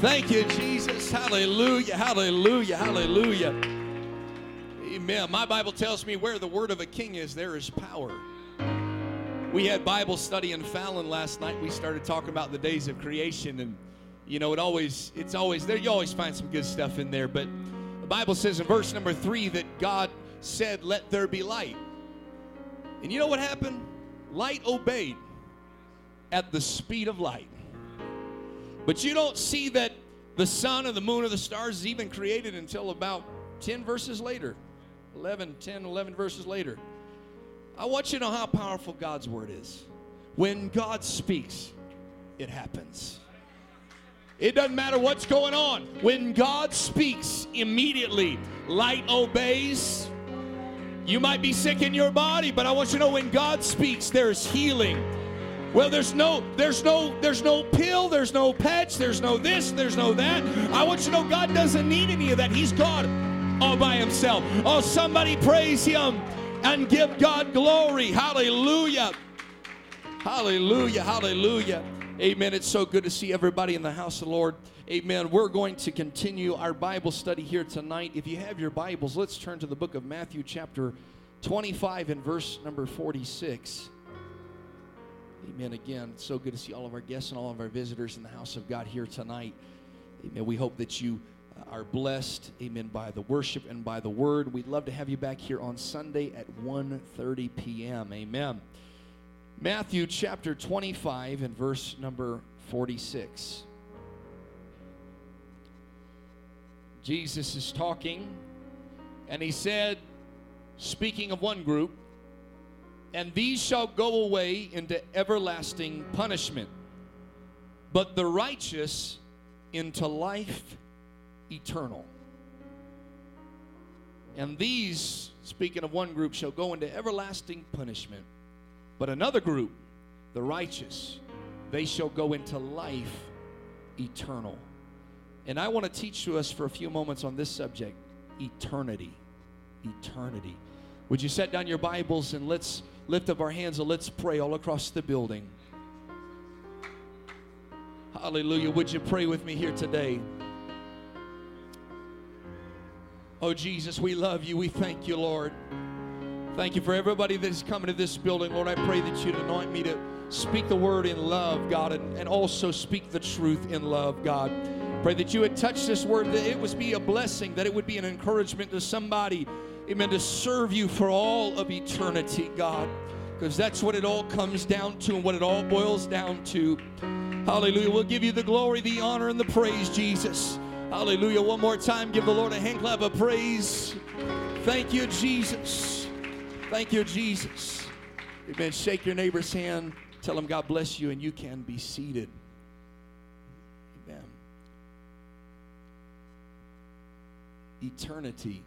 Thank you, Jesus. Hallelujah, hallelujah, hallelujah. Amen. My Bible tells me where the word of a king is, there is power. We had Bible study in Fallon last night. We started talking about the days of creation, and you know, it always it's always there. You always find some good stuff in there. But the Bible says in verse number three that God said, Let there be light. And you know what happened? Light obeyed at the speed of light. But you don't see that the sun and the moon or the stars is even created until about 10 verses later. 11, 10, 11 verses later. I want you to know how powerful God's word is. When God speaks, it happens. It doesn't matter what's going on. When God speaks, immediately light obeys. You might be sick in your body, but I want you to know when God speaks, there's healing. Well, there's no, there's no, there's no pill, there's no patch, there's no this, there's no that. I want you to know God doesn't need any of that. He's God all by himself. Oh, somebody praise him and give God glory. Hallelujah. Hallelujah. Hallelujah. Amen. It's so good to see everybody in the house of the Lord. Amen. We're going to continue our Bible study here tonight. If you have your Bibles, let's turn to the book of Matthew, chapter 25, and verse number 46. Amen. Again, it's so good to see all of our guests and all of our visitors in the house of God here tonight. Amen. We hope that you uh, are blessed, amen, by the worship and by the word. We'd love to have you back here on Sunday at 1:30 p.m. Amen. Matthew chapter 25 and verse number 46. Jesus is talking, and he said, speaking of one group, and these shall go away into everlasting punishment, but the righteous into life eternal. And these, speaking of one group, shall go into everlasting punishment. But another group, the righteous, they shall go into life eternal. And I want to teach to us for a few moments on this subject eternity. Eternity. Would you set down your Bibles and let's lift up our hands and let's pray all across the building? Hallelujah. Would you pray with me here today? Oh, Jesus, we love you. We thank you, Lord. Thank you for everybody that is coming to this building. Lord, I pray that you'd anoint me to speak the word in love, God, and, and also speak the truth in love, God. Pray that you would touch this word, that it would be a blessing, that it would be an encouragement to somebody, amen, to serve you for all of eternity, God. Because that's what it all comes down to and what it all boils down to. Hallelujah. We'll give you the glory, the honor, and the praise, Jesus. Hallelujah. One more time, give the Lord a hand clap of praise. Thank you, Jesus. Thank you, Jesus. Amen. Shake your neighbor's hand. Tell him God bless you, and you can be seated. Amen. Eternity.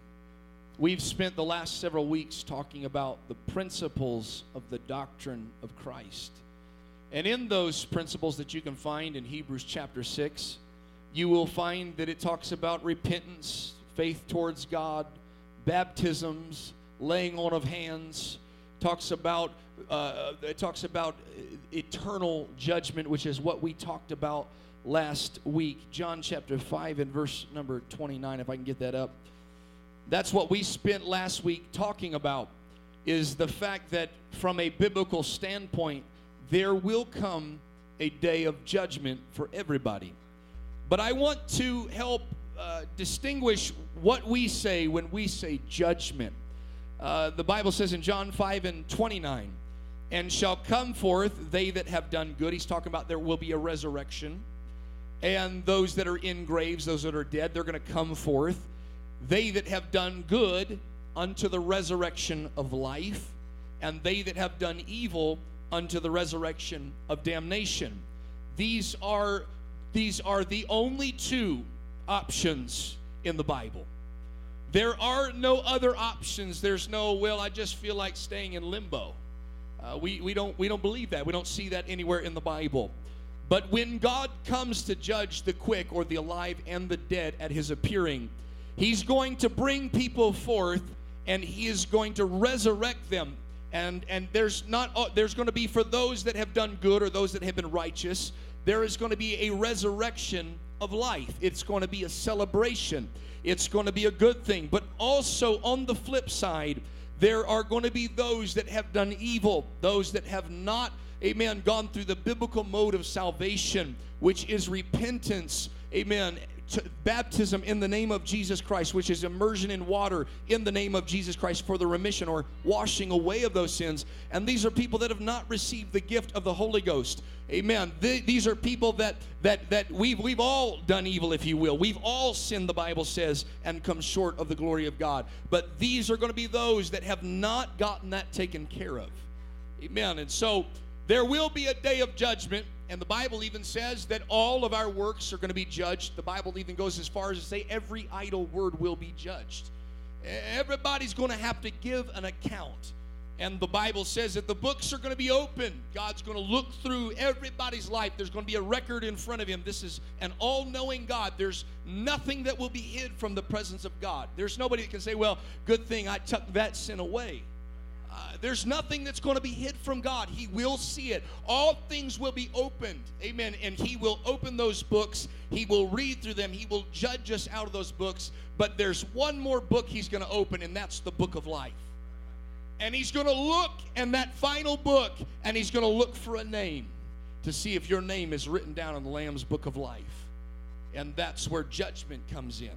We've spent the last several weeks talking about the principles of the doctrine of Christ. And in those principles that you can find in Hebrews chapter 6, you will find that it talks about repentance, faith towards God, baptisms, laying on of hands, talks about uh, it talks about eternal judgment, which is what we talked about last week. John chapter 5 and verse number 29, if I can get that up. That's what we spent last week talking about is the fact that from a biblical standpoint, there will come a day of judgment for everybody. But I want to help uh, distinguish what we say when we say judgment. Uh, the Bible says in John 5 and 29, and shall come forth they that have done good. He's talking about there will be a resurrection. And those that are in graves, those that are dead, they're going to come forth. They that have done good unto the resurrection of life, and they that have done evil unto the resurrection of damnation. These are these are the only two options in the Bible. There are no other options. There's no, well, I just feel like staying in limbo. Uh, we, we, don't, we don't believe that. We don't see that anywhere in the Bible. But when God comes to judge the quick or the alive and the dead at his appearing, he's going to bring people forth and he is going to resurrect them. And, and there's not uh, there's going to be for those that have done good or those that have been righteous there is going to be a resurrection of life. It's going to be a celebration. It's going to be a good thing. But also on the flip side, there are going to be those that have done evil, those that have not, amen, gone through the biblical mode of salvation, which is repentance, amen, baptism in the name of Jesus Christ, which is immersion in water in the name of Jesus Christ for the remission or washing away of those sins. And these are people that have not received the gift of the Holy Ghost. Amen. these are people that that that we've we've all done evil, if you will. We've all sinned, the Bible says, and come short of the glory of God. But these are going to be those that have not gotten that taken care of. Amen. And so there will be a day of judgment and the Bible even says that all of our works are going to be judged. The Bible even goes as far as to say every idle word will be judged. Everybody's going to have to give an account. And the Bible says that the books are going to be open. God's going to look through everybody's life. There's going to be a record in front of Him. This is an all knowing God. There's nothing that will be hid from the presence of God. There's nobody that can say, well, good thing I tucked that sin away. Uh, there's nothing that's going to be hid from God. He will see it. All things will be opened. Amen. And He will open those books. He will read through them. He will judge us out of those books. But there's one more book He's going to open, and that's the book of life. And He's going to look in that final book, and He's going to look for a name to see if your name is written down in the Lamb's book of life. And that's where judgment comes in.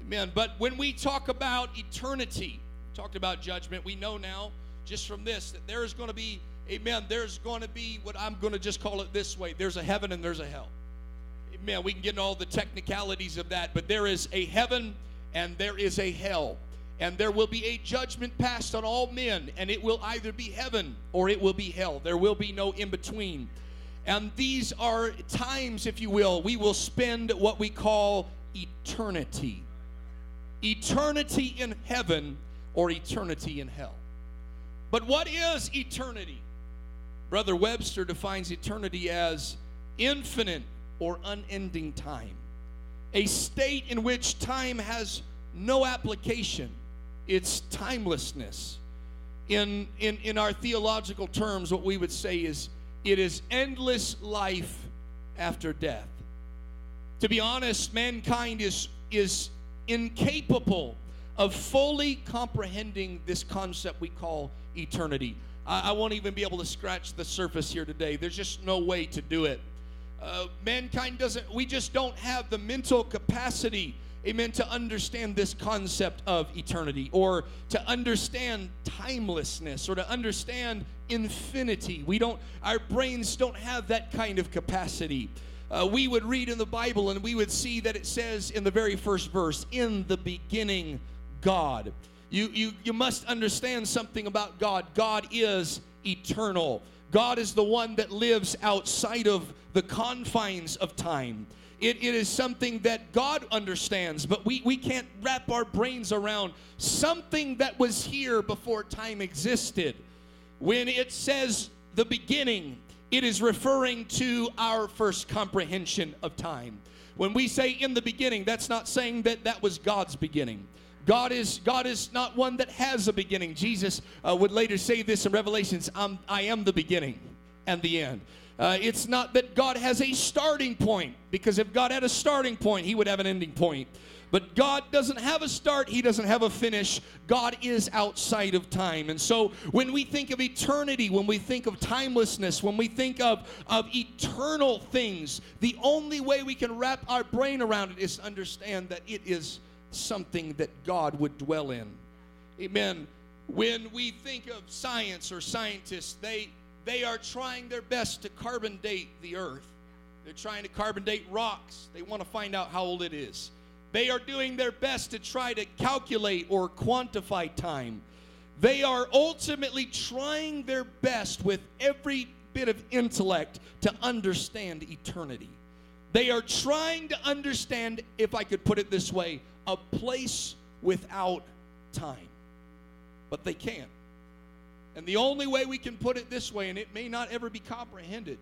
Amen. But when we talk about eternity, talked about judgment. We know now, just from this, that there is going to be, amen, there's going to be what I'm going to just call it this way there's a heaven and there's a hell. Amen. We can get into all the technicalities of that, but there is a heaven and there is a hell. And there will be a judgment passed on all men, and it will either be heaven or it will be hell. There will be no in between. And these are times, if you will, we will spend what we call eternity. Eternity in heaven or eternity in hell. But what is eternity? Brother Webster defines eternity as infinite or unending time, a state in which time has no application, it's timelessness. In, in, in our theological terms, what we would say is it is endless life after death. To be honest, mankind is, is incapable of fully comprehending this concept we call eternity. I, I, won't even be able to scratch the surface here today. There's just no way to do it. Uh, mankind doesn't, we just don't have the mental capacity, amen, to understand this concept of eternity or to understand timelessness or to understand infinity. We don't, our brains don't have that kind of capacity. Uh, we would read in the Bible and we would see that it says in the very first verse, in the beginning God. You, you, you must understand something about God. God is eternal. God is the one that lives outside of the confines of time. It, it is something that God understands, but we, we can't wrap our brains around something that was here before time existed. When it says the beginning, it is referring to our first comprehension of time. When we say in the beginning, that's not saying that that was God's beginning. God is God is not one that has a beginning. Jesus uh, would later say this in Revelations: I'm, "I am the beginning and the end." Uh, it's not that God has a starting point, because if God had a starting point, He would have an ending point. But God doesn't have a start, He doesn't have a finish. God is outside of time. And so when we think of eternity, when we think of timelessness, when we think of, of eternal things, the only way we can wrap our brain around it is to understand that it is something that God would dwell in. Amen. When we think of science or scientists, they they are trying their best to carbon date the earth. They're trying to carbon date rocks. They want to find out how old it is. They are doing their best to try to calculate or quantify time. They are ultimately trying their best with every bit of intellect to understand eternity. They are trying to understand, if I could put it this way, a place without time. But they can't. And the only way we can put it this way, and it may not ever be comprehended,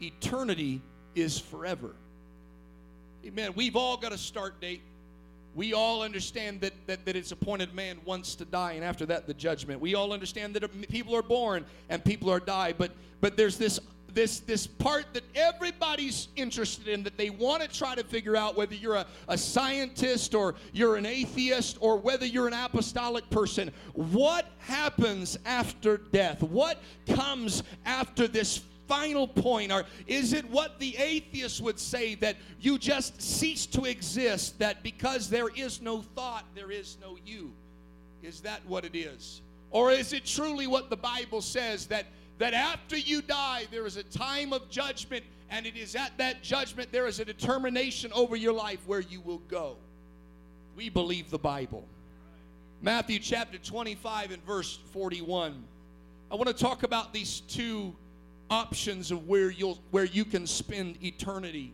eternity is forever. Amen. We've all got a start date. We all understand that, that, that it's appointed man wants to die, and after that, the judgment. We all understand that people are born and people are die, but, but there's this this this part that everybody's interested in that they want to try to figure out whether you're a, a scientist or you're an atheist or whether you're an apostolic person. What happens after death? What comes after this final point? Or is it what the atheist would say that you just cease to exist that because there is no thought there is no you? Is that what it is? Or is it truly what the bible says that that after you die, there is a time of judgment, and it is at that judgment there is a determination over your life where you will go. We believe the Bible. Matthew chapter 25 and verse 41. I want to talk about these two options of where you'll where you can spend eternity.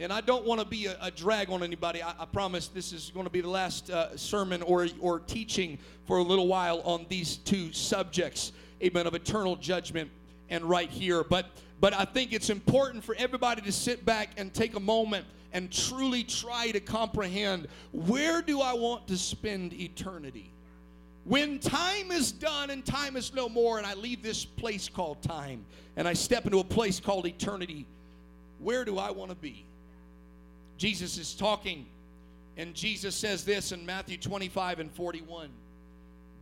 And I don't want to be a, a drag on anybody. I, I, promise this is going to be the last uh, sermon or, or teaching for a little while on these two subjects amen, of eternal judgment and right here. But but I think it's important for everybody to sit back and take a moment and truly try to comprehend where do I want to spend eternity? When time is done and time is no more, and I leave this place called time and I step into a place called eternity, where do I want to be? Jesus is talking, and Jesus says this in Matthew 25 and 41.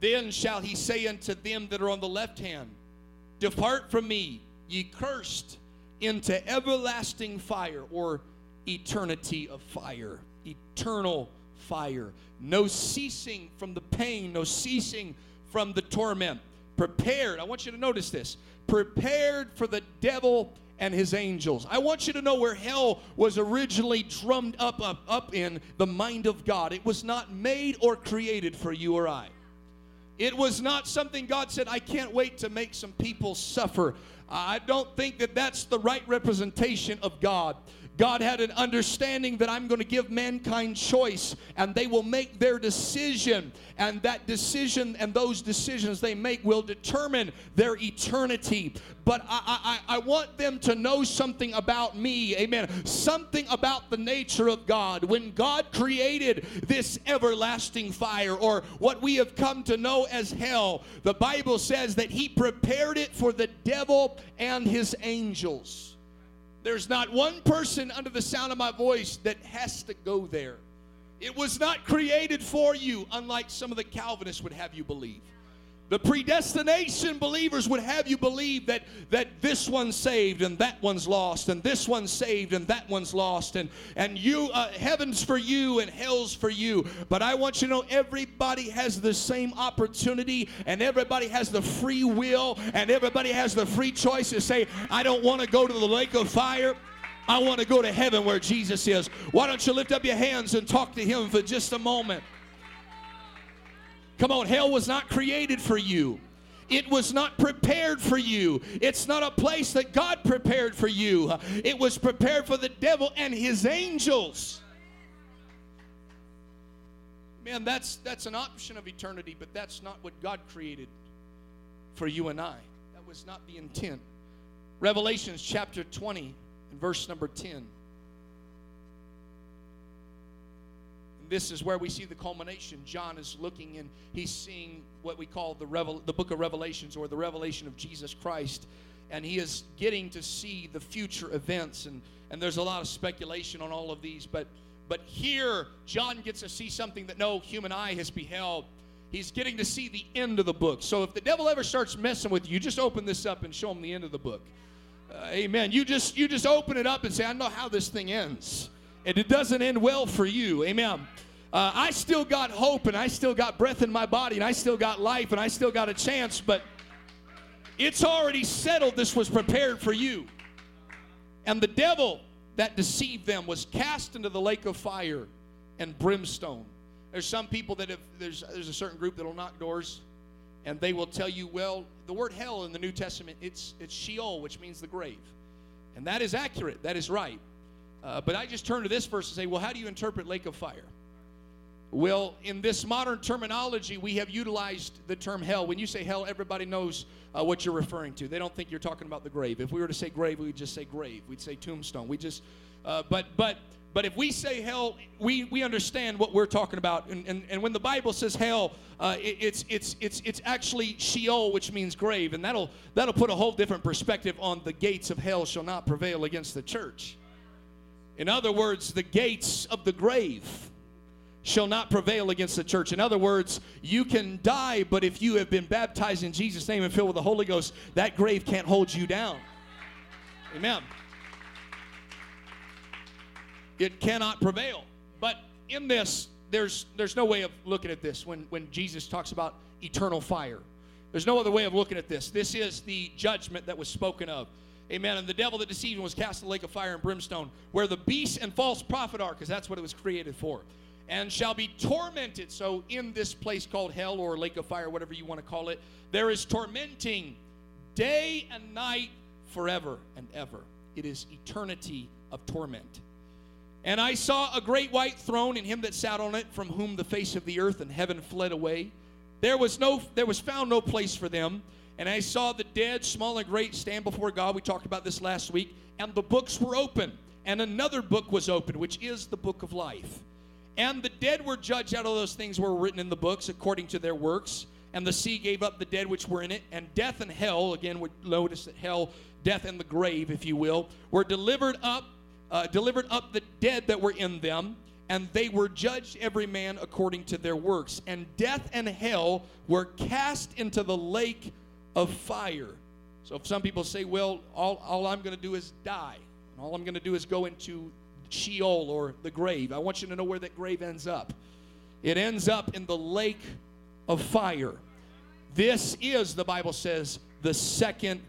Then shall he say unto them that are on the left hand, Depart from me, ye cursed, into everlasting fire or eternity of fire. Eternal fire. No ceasing from the pain, no ceasing from the torment. Prepared, I want you to notice this prepared for the devil and his angels. I want you to know where hell was originally drummed up, up, up in the mind of God. It was not made or created for you or I. It was not something God said, I can't wait to make some people suffer. I don't think that that's the right representation of God. God had an understanding that I'm going to give mankind choice and they will make their decision. And that decision and those decisions they make will determine their eternity. But I, I, I want them to know something about me. Amen. Something about the nature of God. When God created this everlasting fire, or what we have come to know as hell, the Bible says that He prepared it for the devil and his angels. There's not one person under the sound of my voice that has to go there. It was not created for you, unlike some of the Calvinists would have you believe. The predestination believers would have you believe that, that this one's saved and that one's lost, and this one's saved and that one's lost, and, and you uh, heaven's for you and hell's for you. But I want you to know everybody has the same opportunity, and everybody has the free will, and everybody has the free choice to say, I don't want to go to the lake of fire. I want to go to heaven where Jesus is. Why don't you lift up your hands and talk to Him for just a moment? Come on, hell was not created for you. It was not prepared for you. It's not a place that God prepared for you. It was prepared for the devil and his angels. Man, that's that's an option of eternity, but that's not what God created for you and I. That was not the intent. Revelations chapter 20 and verse number 10. This is where we see the culmination. John is looking and he's seeing what we call the, Revel- the book of Revelations or the revelation of Jesus Christ. And he is getting to see the future events. And, and there's a lot of speculation on all of these. But, but here, John gets to see something that no human eye has beheld. He's getting to see the end of the book. So if the devil ever starts messing with you, just open this up and show him the end of the book. Uh, amen. You just you just open it up and say, I know how this thing ends and it doesn't end well for you. Amen. Uh, I still got hope and I still got breath in my body and I still got life and I still got a chance, but it's already settled this was prepared for you. And the devil that deceived them was cast into the lake of fire and brimstone. There's some people that have, there's, there's a certain group that'll knock doors and they will tell you, well, the word hell in the New Testament, it's, it's Sheol, which means the grave. And that is accurate, that is right. Uh, but I just turn to this verse and say, well, how do you interpret lake of fire? Well, in this modern terminology, we have utilized the term hell. When you say hell, everybody knows uh, what you're referring to. They don't think you're talking about the grave. If we were to say grave, we'd just say grave. We'd say tombstone. We just, uh, but but But if we say hell, we, we understand what we're talking about. And, and, and when the Bible says hell, uh, it, it's, it's, it's, it's actually Sheol, which means grave. And that'll, that'll put a whole different perspective on the gates of hell shall not prevail against the church. In other words, the gates of the grave shall not prevail against the church. In other words, you can die, but if you have been baptized in Jesus' name and filled with the Holy Ghost, that grave can't hold you down. Amen it cannot prevail. But in this, there's there's no way of looking at this when, when Jesus talks about eternal fire. There's no other way of looking at this. This is the judgment that was spoken of. Amen. And the devil that deceived him was cast in the lake of fire and brimstone, where the beast and false prophet are, because that's what it was created for, and shall be tormented. So, in this place called hell or lake of fire, whatever you want to call it, there is tormenting day and night forever and ever. It is eternity of torment. And I saw a great white throne and him that sat on it, from whom the face of the earth and heaven fled away. There was no there was found no place for them. And I saw the dead, small and great, stand before God. We talked about this last week. And the books were open. And another book was opened, which is the book of life. And the dead were judged out of those things were written in the books according to their works. And the sea gave up the dead which were in it. And death and hell, again, we notice that hell, death and the grave, if you will, were delivered up uh, delivered up the dead that were in them, and they were judged every man according to their works. And death and hell were cast into the lake of fire. So if some people say, well, all, all I'm going to do is die, and all I'm going to do is go into Sheol or the grave, I want you to know where that grave ends up. It ends up in the lake of fire. This is, the Bible says, the second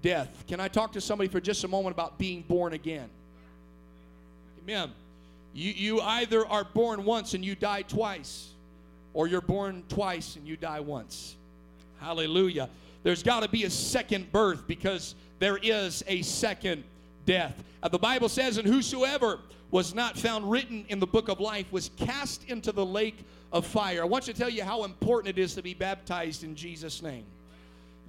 death. Can I talk to somebody for just a moment about being born again? Amen. You, you either are born once and you die twice, or you're born twice and you die once. Hallelujah. There's got to be a second birth because there is a second death. Uh, the Bible says, And whosoever was not found written in the book of life was cast into the lake of fire. I want you to tell you how important it is to be baptized in Jesus' name.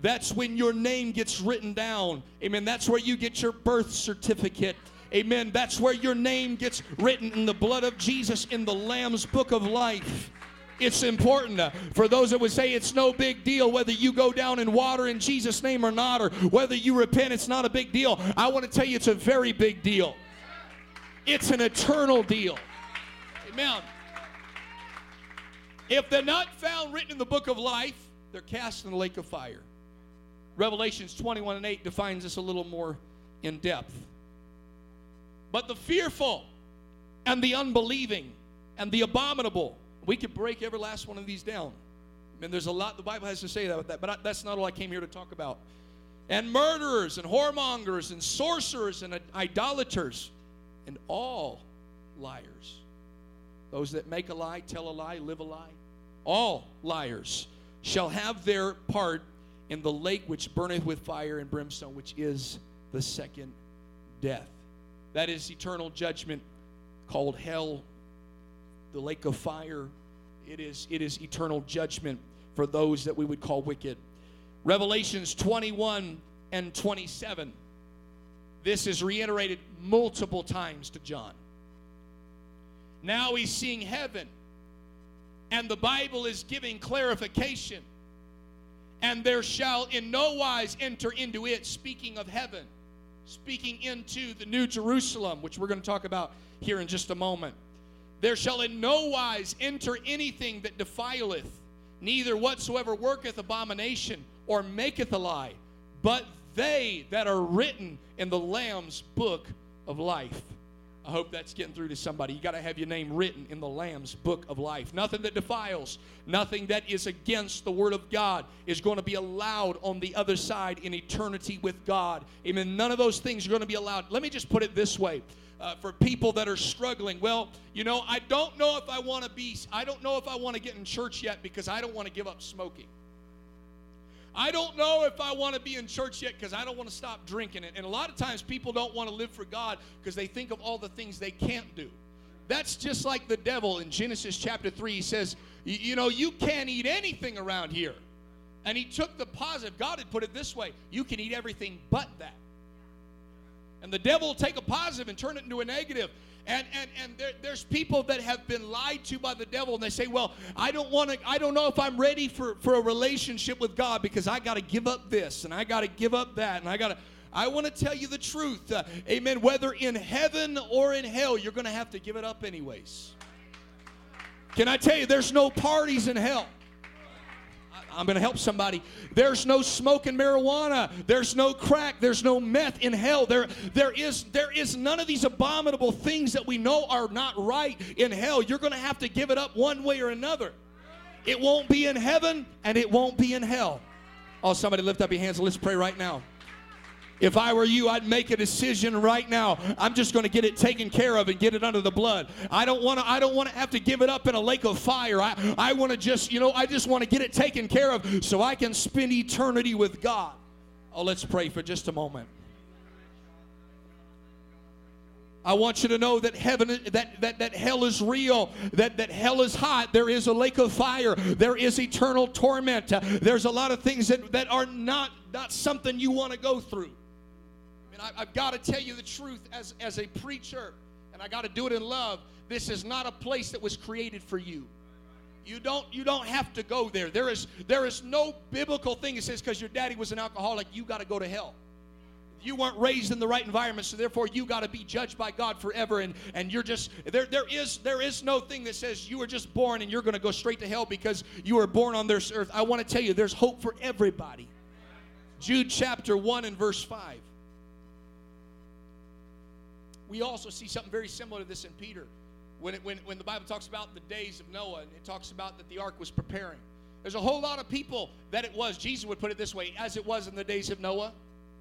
That's when your name gets written down. Amen. That's where you get your birth certificate. Amen. That's where your name gets written in the blood of Jesus in the Lamb's book of life. It's important uh, for those that would say it's no big deal whether you go down in water in Jesus' name or not, or whether you repent, it's not a big deal. I want to tell you it's a very big deal. It's an eternal deal. Amen. If they're not found written in the book of life, they're cast in the lake of fire. Revelations 21 and 8 defines this a little more in depth. But the fearful and the unbelieving and the abominable, we could break every last one of these down. Mean, there's a lot the Bible has to say about that, but I, that's not all I came here to talk about. And murderers and whoremongers and sorcerers and idolaters and all liars. Those that make a lie, tell a lie, live a lie. All liars shall have their part in the lake which burneth with fire and brimstone, which is the second death. That is eternal judgment called hell, the lake of fire. It is, it is eternal judgment for those that we would call wicked. Revelations 21 and 27. This is reiterated multiple times to John. Now he's seeing heaven, and the Bible is giving clarification. And there shall in no wise enter into it, speaking of heaven speaking into the New Jerusalem, which we're going to talk about here in just a moment. There shall in no wise enter anything that defileth, neither whatsoever worketh abomination or maketh a lie, but they that are written in the Lamb's book of life. I hope that's getting through to somebody. You got to have your name written in the Lamb's book of life. Nothing that defiles, nothing that is against the Word of God is going to be allowed on the other side in eternity with God. Amen. None of those things are going to be allowed. Let me just put it this way. Uh, for people that are struggling, well, you know, I don't know if I want to be, I don't know if I want to get in church yet because I don't want to give up smoking. I don't know if I want to be in church yet because I don't want to stop drinking it. And a lot of times people don't want to live for God because they think of all the things they can't do. That's just like the devil in Genesis chapter 3. He says, You know, you can't eat anything around here. And he took the positive. God had put it this way you can eat everything but that. And the devil will take a positive and turn it into a negative. And, and, and there, there's people that have been lied to by the devil, and they say, Well, I don't want to, I don't know if I'm ready for, for a relationship with God because I got to give up this and I got to give up that and I got to. I want to tell you the truth. Uh, amen. Whether in heaven or in hell, you're going to have to give it up anyways. Can I tell you, there's no parties in hell. I'm going to help somebody. There's no smoking marijuana. There's no crack. There's no meth in hell. There, there is, there is none of these abominable things that we know are not right in hell. You're going to have to give it up one way or another. It won't be in heaven and it won't be in hell. Oh, somebody lift up your hands and let's pray right now. If I were you, I'd make a decision right now. I'm just going to get it taken care of and get it under the blood. I don't want to I don't want to have to give it up in a lake of fire. I I want to just, you know, I just want to get it taken care of so I can spend eternity with God. Oh, let's pray for just a moment. I want you to know that heaven, that, that, that hell is real, that, that hell is hot. There is a lake of fire. There is eternal torment. There's a lot of things that, that are not, not something you want to go through. And I, I've got to tell you the truth as, as a preacher, and I got to do it in love. This is not a place that was created for you. You don't you don't have to go there. There is there is no biblical thing that says because your daddy was an alcoholic, you got to go to hell. You weren't raised in the right environment, so therefore you got to be judged by God forever. And, and you're just there. There is there is no thing that says you were just born and you're going to go straight to hell because you were born on this earth. I want to tell you, there's hope for everybody. Jude chapter one and verse five we also see something very similar to this in Peter. When, it, when, when the Bible talks about the days of Noah, and it talks about that the ark was preparing. There's a whole lot of people that it was. Jesus would put it this way as it was in the days of Noah,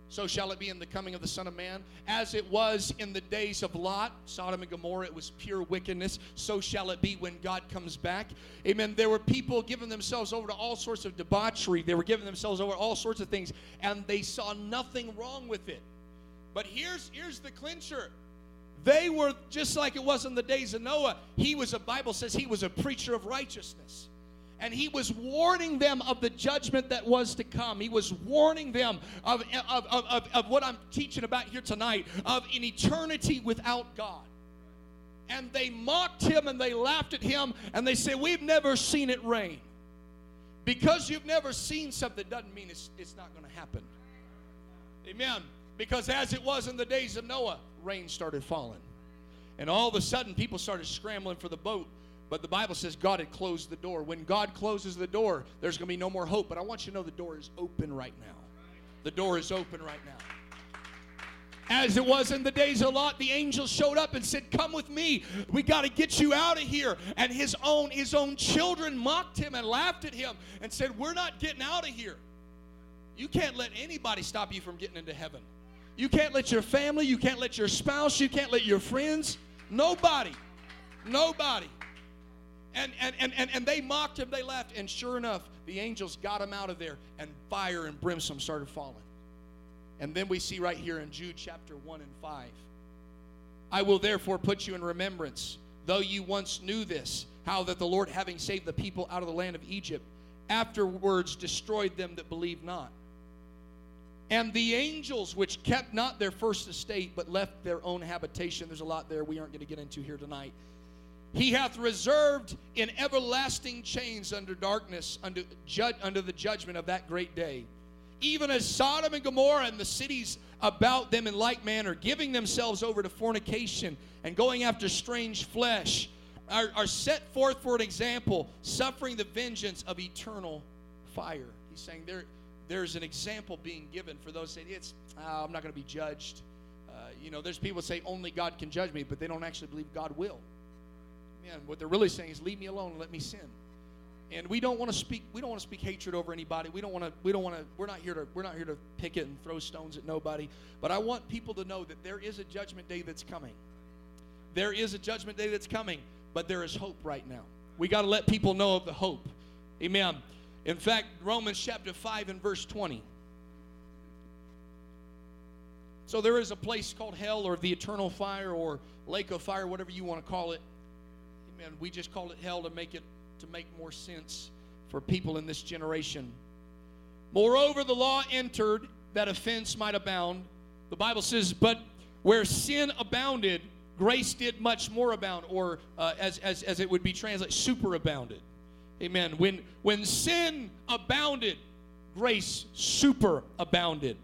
so shall it be in the coming of the Son of Man. As it was in the days of Lot, Sodom and Gomorrah, it was pure wickedness. So shall it be when God comes back. Amen. There were people giving themselves over to all sorts of debauchery, they were giving themselves over all sorts of things, and they saw nothing wrong with it. But here's, here's the clincher they were just like it was in the days of Noah. He was a, Bible says he was a preacher of righteousness. And he was warning them of the judgment that was to come. He was warning them of, of, of, of, what I'm teaching about here tonight, of an eternity without God. And they mocked him and they laughed at him and they said, We've never seen it rain. Because you've never seen something doesn't mean it's, it's not going to happen. Amen. Because as it was in the days of Noah, rain started falling. And all of a sudden, people started scrambling for the boat. But the Bible says God had closed the door. When God closes the door, there's going to be no more hope. But I want you to know the door is open right now. The door is open right now. As it was in the days of Lot, the angels showed up and said, "Come with me. We got to get you out of here." And his own his own children mocked him and laughed at him and said, "We're not getting out of here. You can't let anybody stop you from getting into heaven." You can't let your family, you can't let your spouse, you can't let your friends, nobody, nobody. And, and, and, and, and they mocked him, they laughed, and sure enough, the angels got him out of there, and fire and brimstone started falling. And then we see right here in Jude chapter 1 and 5 I will therefore put you in remembrance, though you once knew this, how that the Lord, having saved the people out of the land of Egypt, afterwards destroyed them that believed not and the angels which kept not their first estate, but left their own habitation. There's a lot there we aren't going to get into here tonight. He hath reserved in everlasting chains under darkness, under, ju- under the judgment of that great day. Even as Sodom and Gomorrah and the cities about them in like manner, giving themselves over to fornication and going after strange flesh, are, are set forth for an example, suffering the vengeance of eternal fire. He's saying there there's an example being given for those saying it's oh, I'm not going to be judged. Uh, you know, there's people say only God can judge me, but they don't actually believe God will. Man, what they're really saying is leave me alone and let me sin. And we don't want to speak. We don't want to speak hatred over anybody. We don't want to. We don't want to. We're not here to. We're not here to pick it and throw stones at nobody. But I want people to know that there is a judgment day that's coming. There is a judgment day that's coming, but there is hope right now. We got to let people know of the hope. Amen. In fact, Romans chapter 5 and verse 20. So there is a place called hell or the eternal fire or lake of fire, whatever you want to call it. Amen. We just call it hell to make it to make more sense for people in this generation. Moreover, the law entered that offense might abound. The Bible says, but where sin abounded, grace did much more abound, or uh, as, as, as it would be translated, superabounded. Amen. When, when sin abounded, grace superabounded.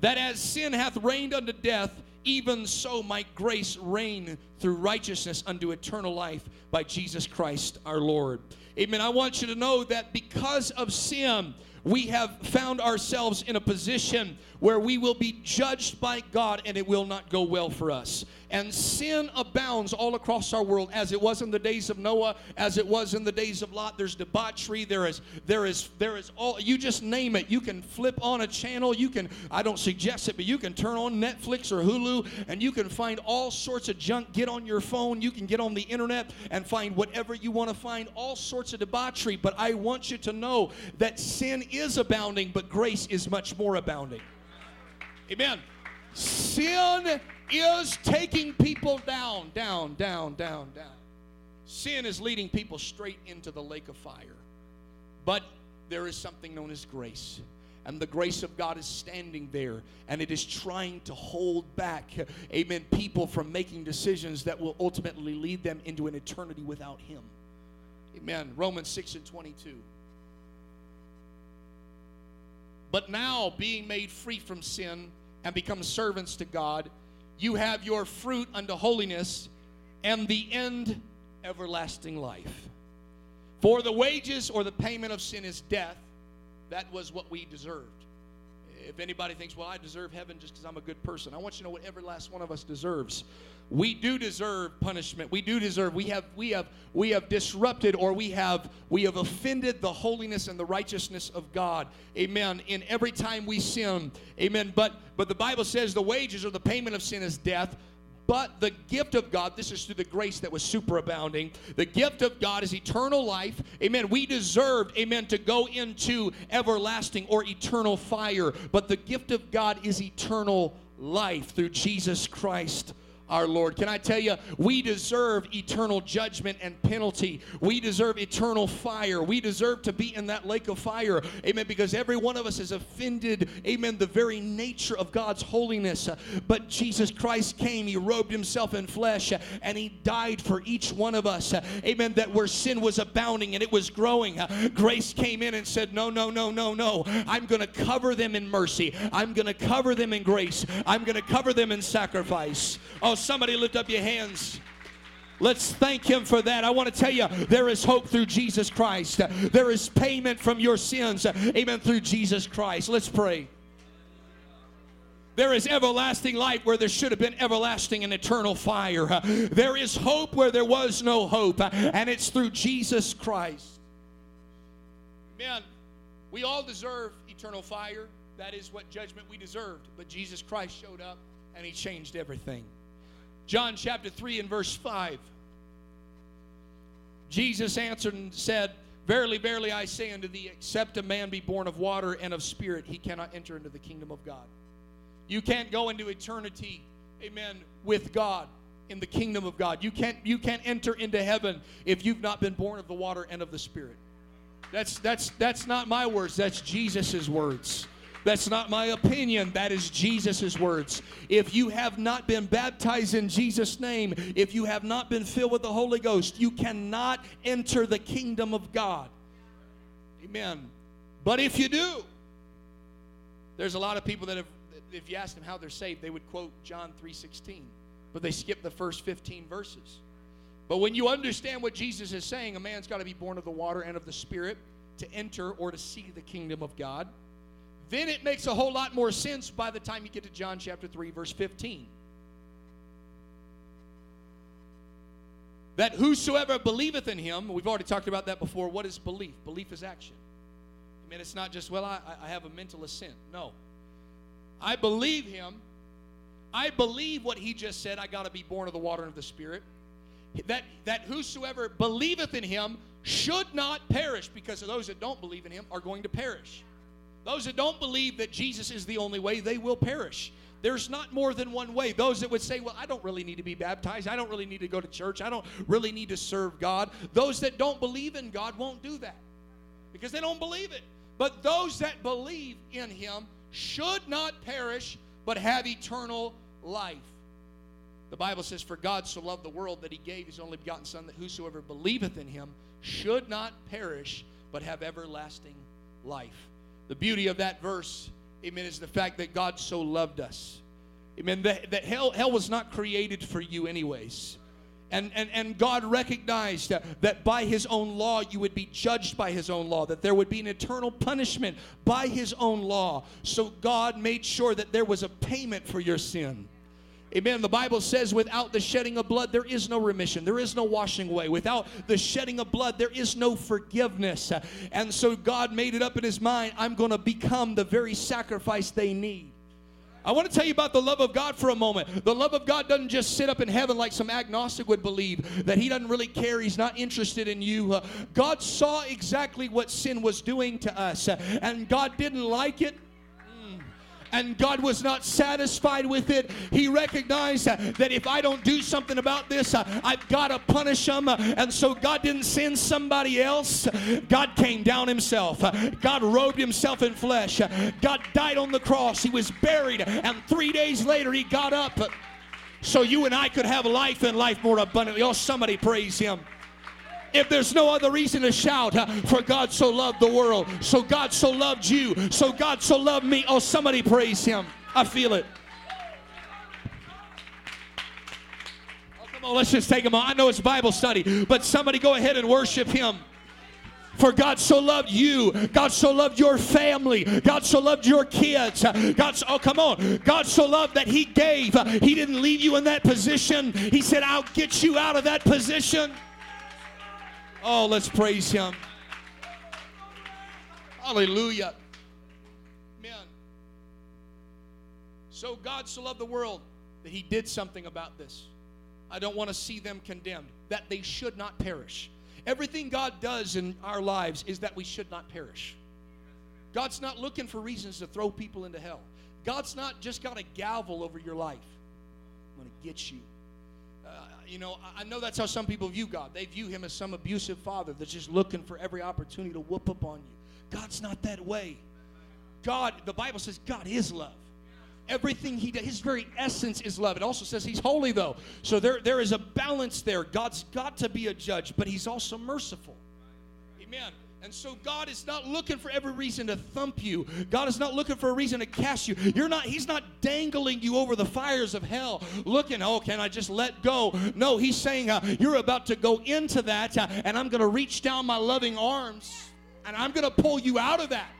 That as sin hath reigned unto death, even so might grace reign through righteousness unto eternal life by Jesus Christ our Lord. Amen. I want you to know that because of sin, we have found ourselves in a position where we will be judged by God and it will not go well for us. And sin abounds all across our world as it was in the days of Noah, as it was in the days of Lot. There's debauchery, there is there is there is all you just name it. You can flip on a channel, you can I don't suggest it, but you can turn on Netflix or Hulu and you can find all sorts of junk. Get on your phone, you can get on the internet and find whatever you want to find, all sorts of debauchery. But I want you to know that sin is abounding, but grace is much more abounding. Amen. Sin is taking people down, down, down, down, down. Sin is leading people straight into the lake of fire. But there is something known as grace. And the grace of God is standing there and it is trying to hold back, amen, people from making decisions that will ultimately lead them into an eternity without Him. Amen. Romans 6 and 22. But now, being made free from sin, and become servants to God. You have your fruit unto holiness, and the end everlasting life. For the wages or the payment of sin is death. That was what we deserved. If anybody thinks, well, I deserve heaven just because I'm a good person, I want you to know what every last one of us deserves. We do deserve punishment. We do deserve we have we have we have disrupted or we have we have offended the holiness and the righteousness of god. Amen. In every time we sin. Amen. But but the bible says the wages or the payment of sin is death but the gift of God, this is through the grace that was superabounding. The gift of God is eternal life. Amen. We deserved, amen, to go into everlasting or eternal fire. But the gift of God is eternal life through Jesus Christ our Lord. Can I tell you, we deserve eternal judgment and penalty. We deserve eternal fire. We deserve to be in that lake of fire. Amen. Because every one of us has offended, amen, the very nature of God's holiness. But Jesus Christ came, He robed Himself in flesh, and He died for each one of us. Amen. That where sin was abounding and it was growing, grace came in and said, No, no, no, no, no. I'm going to cover them in mercy. I'm going to cover them in grace. I'm going to cover them in sacrifice. Oh, somebody lift up your hands. Let's thank Him for that. I want to tell you, there is hope through Jesus Christ. There is payment from your sins. Amen. Through Jesus Christ. Let's pray. There is everlasting light where there should have been everlasting and eternal fire. There is hope where there was no hope, and it's through Jesus Christ. Man, we all deserve eternal fire. That is what judgment we deserved. But Jesus Christ showed up and he changed everything. John chapter 3 and verse 5. Jesus answered and said, Verily, verily, I say unto thee, except a man be born of water and of spirit, he cannot enter into the kingdom of God. You can't go into eternity, amen, with God in the kingdom of God. You can't you can't enter into heaven if you've not been born of the water and of the spirit. That's that's that's not my words, that's Jesus' words. That's not my opinion. That is Jesus' words. If you have not been baptized in Jesus' name, if you have not been filled with the Holy Ghost, you cannot enter the kingdom of God. Amen. But if you do, there's a lot of people that have, if you ask them how they're saved, they would quote John 3.16. But they skip the first 15 verses. But when you understand what Jesus is saying, a man's got to be born of the water and of the Spirit to enter or to see the kingdom of God then it makes a whole lot more sense by the time you get to John chapter 3, verse 15. That whosoever believeth in him, we've already talked about that before. What is belief? Belief is action. I mean, it's not just, well, I, I have a mental assent. No. I believe him. I believe what he just said. I got to be born of the water and of the Spirit. That, that whosoever believeth in him should not perish, because those that don't believe in him are going to perish. Those that don't believe that Jesus is the only way, they will perish. There's not more than one way. Those that would say, Well, I don't really need to be baptized. I don't really need to go to church. I don't really need to serve God. Those that don't believe in God won't do that because they don't believe it. But those that believe in Him should not perish, but have eternal life. The Bible says, For God so loved the world that he gave his only begotten Son, that whosoever believeth in him should not perish, but have everlasting life. The beauty of that verse, amen, is the fact that God so loved us. Amen. That, that hell, hell was not created for you, anyways. And, and, and God recognized that by His own law you would be judged by His own law, that there would be an eternal punishment by His own law. So God made sure that there was a payment for your sin. Amen. The Bible says, without the shedding of blood, there is no remission. There is no washing away. Without the shedding of blood, there is no forgiveness. And so God made it up in His mind I'm going to become the very sacrifice they need. I want to tell you about the love of God for a moment. The love of God doesn't just sit up in heaven like some agnostic would believe, that He doesn't really care, He's not interested in you. Uh, God saw exactly what sin was doing to us, uh, and God didn't like it and God was not satisfied with it. He recognized that if I don't do something about this, uh, I've got to punish them. And so God didn't send somebody else. God came down himself. God robed himself in flesh. God died on the cross. He was buried. And three days later, he got up so you and I could have life and life more abundantly. Oh, somebody praise him. If there's no other reason to shout, uh, for God so loved the world, so God so loved you, so God so loved me. Oh, somebody praise Him. I feel it. Oh, come on, let's just take him on. I know it's Bible study, but somebody go ahead and worship Him. For God so loved you. God so loved your family. God so loved your kids. God, so, oh, come on. God so loved that He gave. He didn't leave you in that position. He said, I'll get you out of that position. Oh, let's praise him. Hallelujah. Amen. So God so loved the world that he did something about this. I don't want to see them condemned, that they should not perish. Everything God does in our lives is that we should not perish. God's not looking for reasons to throw people into hell. God's not just got a gavel over your life. I'm going to get you you know, I know that's how some people view God. They view him as some abusive father that's just looking for every opportunity to whoop up on you. God's not that way. God, the Bible says God is love. Everything he does, his very essence is love. It also says he's holy, though. So there, there is a balance there. God's got to be a judge, but he's also merciful. Amen. And so God is not looking for every reason to thump you. God is not looking for a reason to cast you. You're not he's not dangling you over the fires of hell looking, "Oh, can I just let go?" No, he's saying uh, you're about to go into that uh, and I'm going to reach down my loving arms and I'm going to pull you out of that.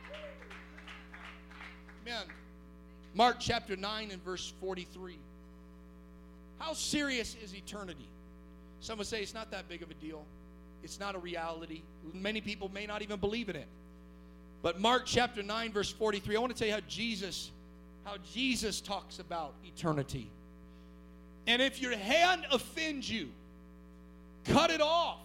Amen. Mark chapter 9 and verse 43. How serious is eternity? Some would say it's not that big of a deal. It's not a reality. Many people may not even believe in it. But Mark chapter 9 verse 43, I want to tell you how Jesus how Jesus talks about eternity. And if your hand offends you, cut it off.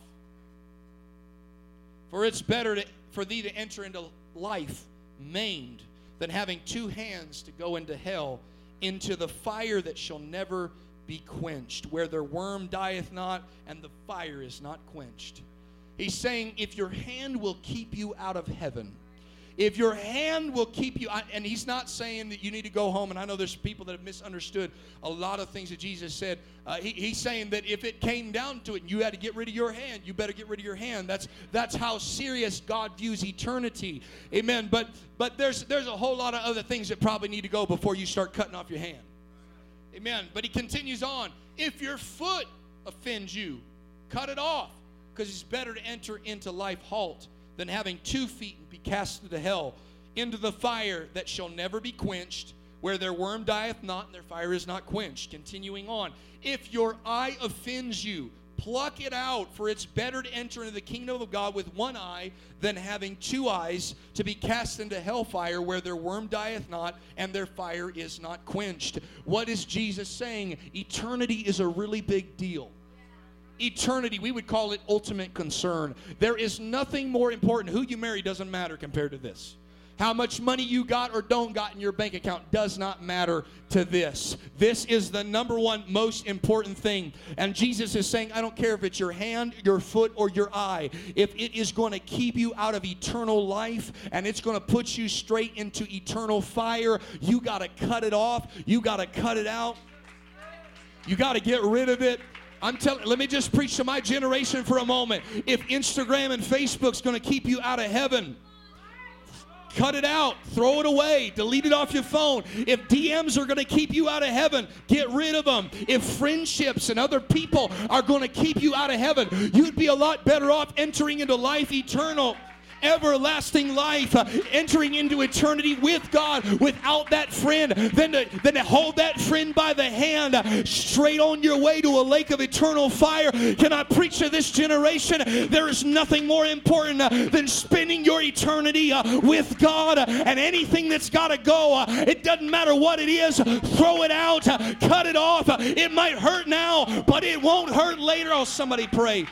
For it's better to, for thee to enter into life maimed than having two hands to go into hell, into the fire that shall never be quenched, where their worm dieth not and the fire is not quenched. He's saying, if your hand will keep you out of heaven, if your hand will keep you, and he's not saying that you need to go home, and I know there's people that have misunderstood a lot of things that Jesus said. Uh, he, he's saying that if it came down to it, and you had to get rid of your hand, you better get rid of your hand. That's that's how serious God views eternity. Amen. But but there's there's a whole lot of other things that probably need to go before you start cutting off your hand. Amen. But he continues on. If your foot offends you, cut it off because it's better to enter into life halt than having two feet and be cast into hell, into the fire that shall never be quenched, where their worm dieth not and their fire is not quenched. Continuing on, if your eye offends you, pluck it out, for it's better to enter into the kingdom of God with one eye than having two eyes to be cast into hellfire, where their worm dieth not and their fire is not quenched. What is Jesus saying? Eternity is a really big deal eternity, we would call it ultimate concern. There is nothing more important. Who you marry doesn't matter compared to this. How much money you got or don't got in your bank account does not matter to this. This is the number one most important thing. And Jesus is saying, I don't care if it's your hand, your foot, or your eye. If it is going to keep you out of eternal life and it's going to put you straight into eternal fire, you got to cut it off. You got to cut it out. You got to get rid of it. I'm telling let me just preach to my generation for a moment. If Instagram and Facebook's going to keep you out of heaven, cut it out, throw it away, delete it off your phone. If DMs are going to keep you out of heaven, get rid of them. If friendships and other people are going to keep you out of heaven, you'd be a lot better off entering into life eternal everlasting life, uh, entering into eternity with God without that friend, than to, than to hold that friend by the hand uh, straight on your way to a lake of eternal fire. Can I preach to this generation? There is nothing more important uh, than spending your eternity with God, and anything that's got to go, it doesn't matter what it is, throw it out, cut it off. it might hurt now, but it won't hurt later. Oh, somebody pray.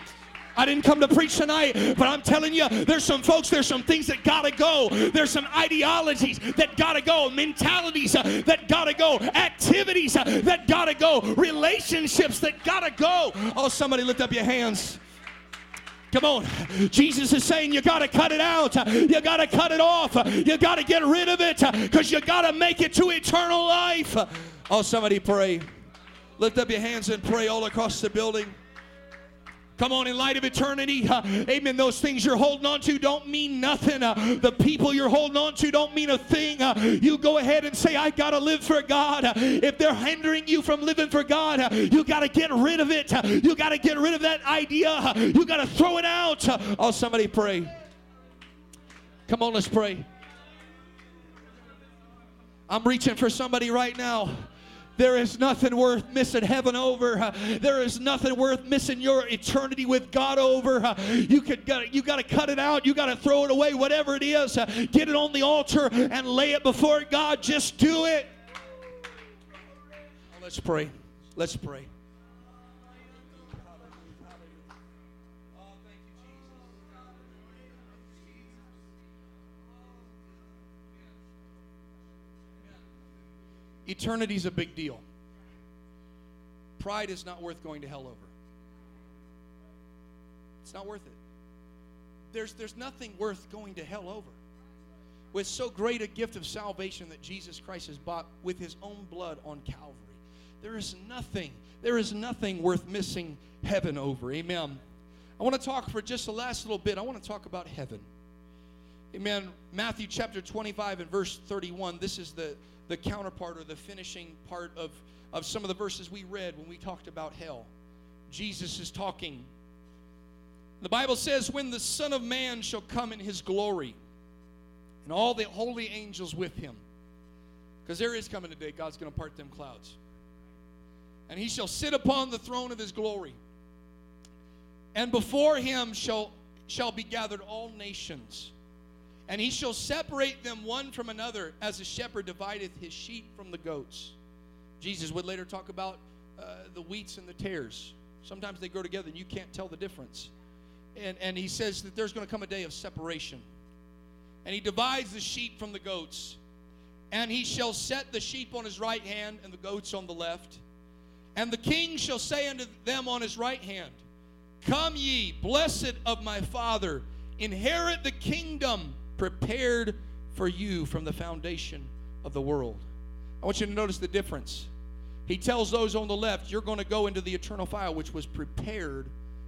I didn't come to preach tonight, but I'm telling you, there's some folks, there's some things that gotta go. There's some ideologies that gotta go, mentalities uh, that gotta go, activities uh, that gotta go, relationships that gotta go. Oh, somebody lift up your hands. Come on. Jesus is saying you got to cut it out. You got to cut it off. You got to get rid of it because you got to make it to eternal life. Oh, somebody pray. Lift up your hands and pray all across the building. Come on, in light of eternity, uh, amen. Those things you're holding on to don't mean nothing. Uh, the people you're holding on to don't mean a thing. Uh, you go ahead and say, I got to live for God. if they're hindering you from living for God, uh, you got to get rid of it. you got to get rid of that idea. you got to throw it out. oh, somebody pray. Come on, let's pray. I'm reaching for somebody right now. There is nothing worth missing heaven over. There is nothing worth missing your eternity with God over. You could you got to cut it out. You got to throw it away. Whatever it is, get it on the altar and lay it before God. Just do it. Let's pray. Let's pray. Eternity's a big deal. Pride is not worth going to hell over. It's not worth it. There's, there's nothing worth going to hell over. With so great a gift of salvation that Jesus Christ has bought with his own blood on Calvary, there is nothing, there is nothing worth missing heaven over. Amen. I want to talk for just the last little bit. I want to talk about heaven. Amen. Matthew chapter 25 and verse 31. This is the the counterpart or the finishing part of, of some of the verses we read when we talked about hell. Jesus is talking. The Bible says, When the Son of Man shall come in his glory, and all the holy angels with him. Because there is coming a day, God's going to part them clouds. And he shall sit upon the throne of his glory. And before him shall, shall be gathered all nations and he shall separate them one from another as a shepherd divideth his sheep from the goats. Jesus would later talk about uh, the wheats and the tares. Sometimes they grow together and you can't tell the difference. And, and he says that there's going to come a day of separation. And he divides the sheep from the goats. And he shall set the sheep on his right hand and the goats on the left. And the king shall say unto them on his right hand, Come ye, blessed of my Father, inherit the kingdom prepared for you from the foundation of the world. I want you to notice the difference. He tells those on the left, You're going to go into the eternal fire, which was prepared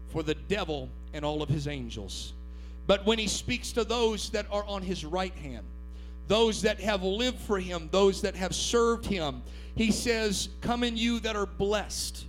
for the devil and all of his angels. But when he speaks to those that are on his right hand, those that have lived for him, those that have served him, he says, Come in you that are blessed.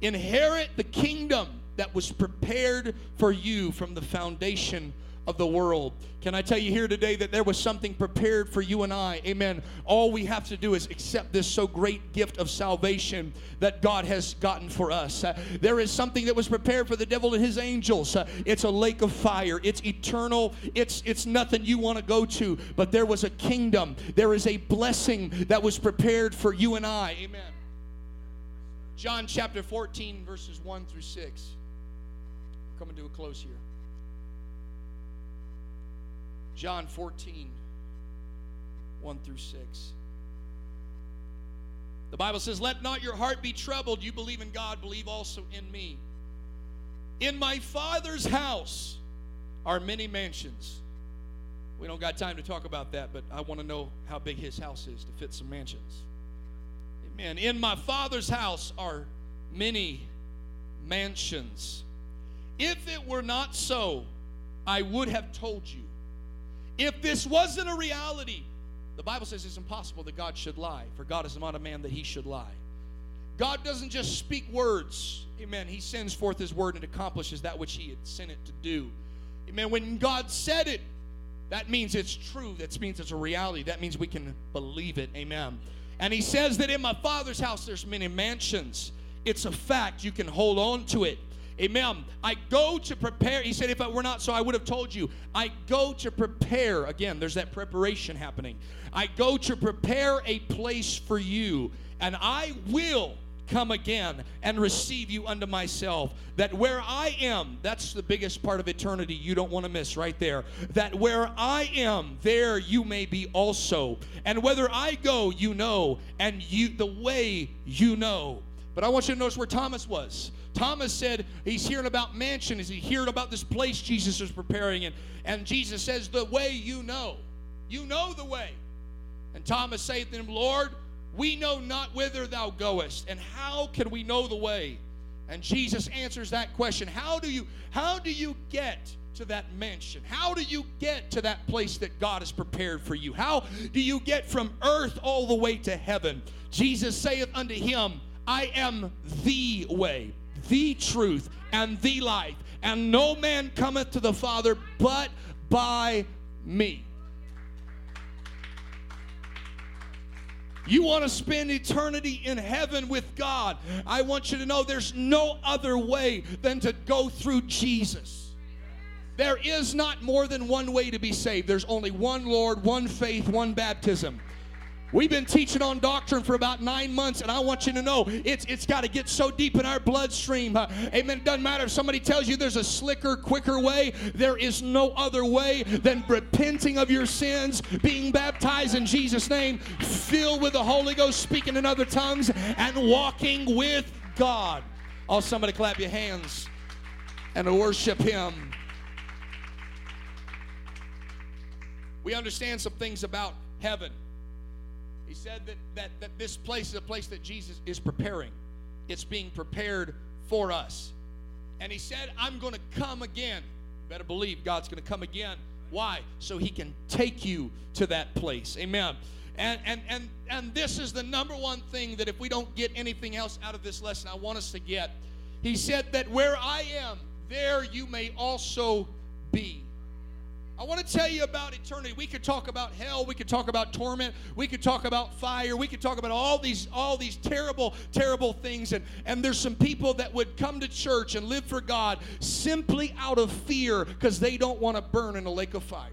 Inherit the kingdom that was prepared for you from the foundation of the world. Can I tell you here today that there was something prepared for you and I? Amen. All we have to do is accept this so great gift of salvation that God has gotten for us. Uh, there is something that was prepared for the devil and his angels. Uh, it's a lake of fire. It's eternal. It's it's nothing you want to go to, but there was a kingdom. There is a blessing that was prepared for you and I. Amen. John chapter 14 verses 1 through 6. coming to a close here. John 14, 1 through 6. The Bible says, Let not your heart be troubled. You believe in God, believe also in me. In my Father's house are many mansions. We don't got time to talk about that, but I want to know how big his house is to fit some mansions. Amen. In my Father's house are many mansions. If it were not so, I would have told you. If this wasn't a reality, the Bible says it's impossible that God should lie, for God is not a man that he should lie. God doesn't just speak words. Amen. He sends forth his word and accomplishes that which he had sent it to do. Amen. When God said it, that means it's true. That means it's a reality. That means we can believe it. Amen. And he says that in my father's house there's many mansions. It's a fact. You can hold on to it. Amen. I go to prepare. He said, if I were not so, I would have told you. I go to prepare. Again, there's that preparation happening. I go to prepare a place for you, and I will come again and receive you unto myself. That where I am, that's the biggest part of eternity you don't want to miss right there. That where I am, there you may be also. And whether I go, you know, and you the way you know. But I want you to notice where Thomas was. Thomas said he's hearing about mansion. Is he hearing about this place Jesus is preparing? And, and Jesus says, The way you know. You know the way. And Thomas saith to him, Lord, we know not whither thou goest, and how can we know the way? And Jesus answers that question. How do you how do you get to that mansion? How do you get to that place that God has prepared for you? How do you get from earth all the way to heaven? Jesus saith unto him, I am the way, the truth, and the life, and no man cometh to the Father but by me. You want to spend eternity in heaven with God. I want you to know there's no other way than to go through Jesus. There is not more than one way to be saved. There's only one Lord, one faith, one baptism. We've been teaching on doctrine for about nine months, and I want you to know it's it's got to get so deep in our bloodstream. Uh, amen. It doesn't matter if somebody tells you there's a slicker, quicker way. There is no other way than repenting of your sins, being baptized in Jesus' name, filled with the Holy Ghost, speaking in other tongues, and walking with God. Oh, somebody clap your hands and worship Him. We understand some things about heaven. He said that, that, that this place is a place that Jesus is preparing. It's being prepared for us. And he said, I'm going to come again. Better believe God's going to come again. Why? So he can take you to that place. Amen. And, and, and, and this is the number one thing that if we don't get anything else out of this lesson, I want us to get. He said that where I am, there you may also be. I want to tell you about eternity. We could talk about hell, we could talk about torment, we could talk about fire, we could talk about all these all these terrible terrible things and and there's some people that would come to church and live for God simply out of fear because they don't want to burn in a lake of fire.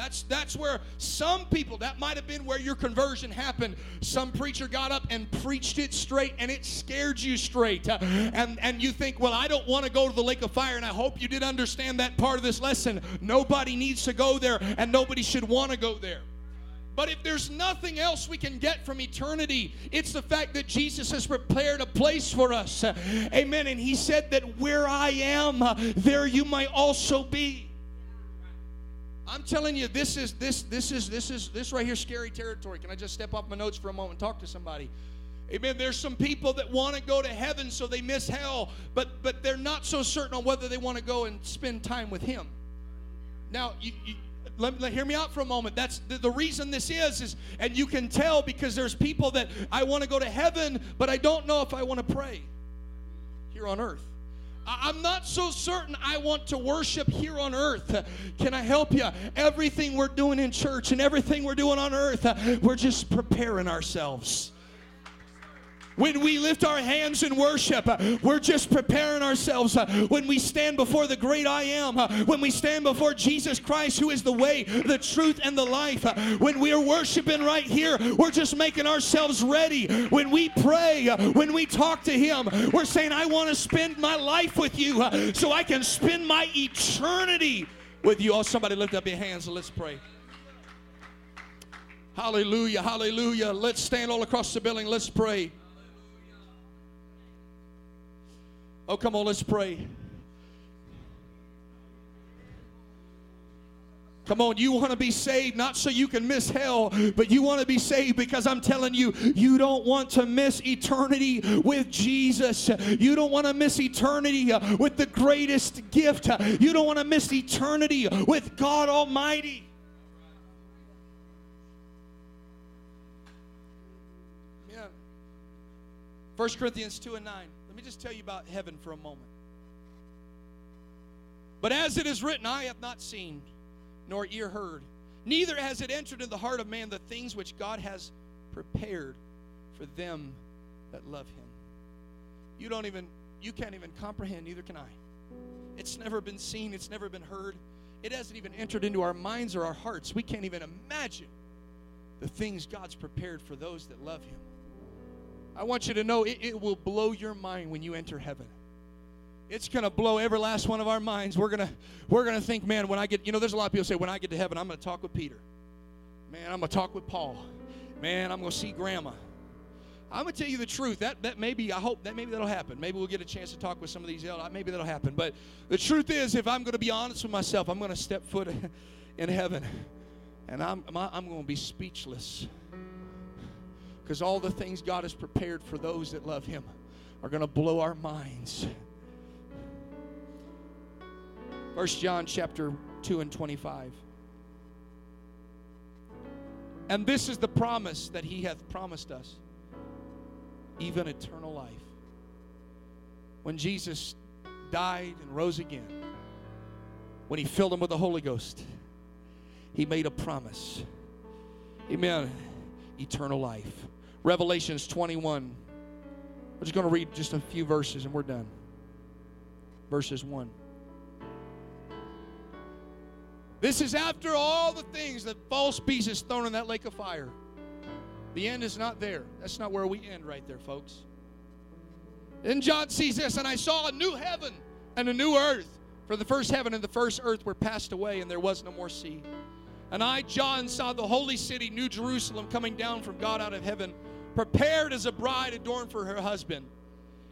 That's that's where some people that might have been where your conversion happened. Some preacher got up and preached it straight and it scared you straight. Uh, and and you think, "Well, I don't want to go to the lake of fire." And I hope you did understand that part of this lesson. Nobody needs to go there and nobody should want to go there. But if there's nothing else we can get from eternity, it's the fact that Jesus has prepared a place for us. Amen. And he said that where I am, uh, there you might also be. I'm telling you, this is this this is this is this right here scary territory. Can I just step off my notes for a moment and talk to somebody? Amen. There's some people that want to go to heaven so they miss hell, but but they're not so certain on whether they want to go and spend time with Him. Now, you, you let, let, hear me out for a moment. That's the, the reason this is is, and you can tell because there's people that I want to go to heaven, but I don't know if I want to pray here on earth. I'm not so certain I want to worship here on earth. Can I help you? Everything we're doing in church and everything we're doing on earth, we're just preparing ourselves. When we lift our hands in worship, uh, we're just preparing ourselves. Uh, when we stand before the great I am, uh, when we stand before Jesus Christ, who is the way, the truth, and the life, when we are worshiping right here, we're just making ourselves ready. When we pray, when we talk to Him, we're saying, I want to spend my life with you so I can spend my eternity with you. Oh, somebody lift up your hands and let's pray. Hallelujah, hallelujah. Let's stand all across the building. Let's pray. Oh, come on, let's pray. Come on, you want to be saved not so you can miss hell, but you want to be saved because I'm telling you, you don't want to miss eternity with Jesus. You don't want to miss eternity uh, with the greatest gift. You don't want to miss eternity with God Almighty. Yeah. 1 Corinthians 2 and 9. Me just tell you about heaven for a moment. But as it is written, I have not seen nor ear heard. Neither has it entered into the heart of man the things which God has prepared for them that love him. You don't even, you can't even comprehend, neither can I. It's never been seen, it's never been heard. It hasn't even entered into our minds or our hearts. We can't even imagine the things God's prepared for those that love him. I want you to know it, it will blow your mind when you enter heaven it's going to blow every last one of our minds. We're going to we're going to think, man, when I get, you know, there's a lot of people say when I get to heaven, I'm going to talk with Peter. Man, I'm going to talk with Paul. Man, I'm going to see grandma. I'm going to tell you the truth. That that maybe I hope that maybe that'll happen. Maybe we'll get a chance to talk with some of these elders. Maybe that'll happen. But the truth is, if I'm going to be honest with myself, I'm going to step foot in heaven, and I'm I'm going to be speechless because all the things God has prepared for those that love Him are going to blow our minds. First John chapter 2 and 25. And this is the promise that he hath promised us, even eternal life. When Jesus died and rose again, when he filled them with the Holy Ghost, he made a promise. Amen. Eternal life. Revelations 21. We're just going to read just a few verses and we're done. Verses 1. This is after all the things that false beast is thrown in that lake of fire. The end is not there. That's not where we end right there, folks. Then John sees this, and I saw a new heaven and a new earth. For the first heaven and the first earth were passed away, and there was no more sea. And I, John, saw the holy city, New Jerusalem, coming down from God out of heaven, prepared as a bride adorned for her husband.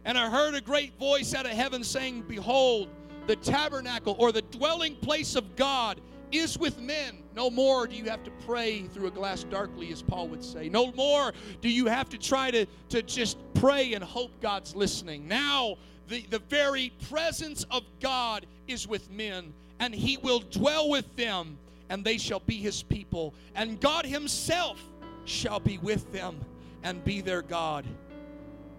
And I heard a great voice out of heaven saying, Behold, the tabernacle or the dwelling place of God is with men. No more do you have to pray through a glass darkly, as Paul would say. No more do you have to try to, to just pray and hope God's listening. Now, the, the very presence of God is with men, and he will dwell with them, and they shall be his people. And God himself shall be with them and be their God.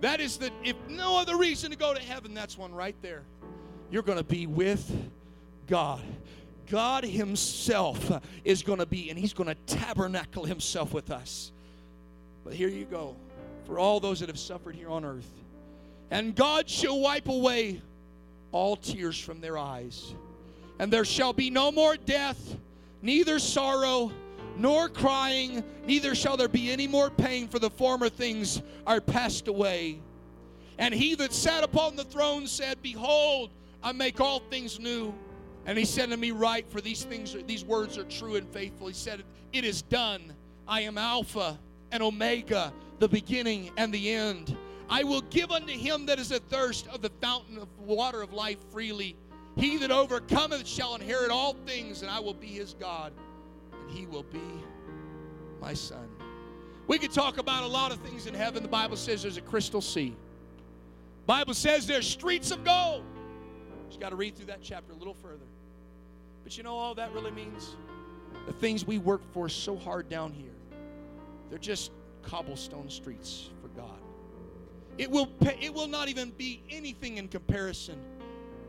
That is the, if no other reason to go to heaven, that's one right there. You're going to be with God. God Himself is going to be, and He's going to tabernacle Himself with us. But here you go for all those that have suffered here on earth. And God shall wipe away all tears from their eyes. And there shall be no more death, neither sorrow, nor crying, neither shall there be any more pain, for the former things are passed away. And he that sat upon the throne said, Behold, I make all things new. And he said to me, Write, for these things, these words are true and faithful. He said, It is done. I am Alpha and Omega, the beginning and the end. I will give unto him that is athirst of the fountain of water of life freely. He that overcometh shall inherit all things, and I will be his God, he will be my son. We could talk about a lot of things in heaven. The Bible says there's a crystal sea. Bible says there's streets of gold. Just got to read through that chapter a little further. But you know all that really means? The things we work for so hard down here, they're just cobblestone streets for God. It will, it will not even be anything in comparison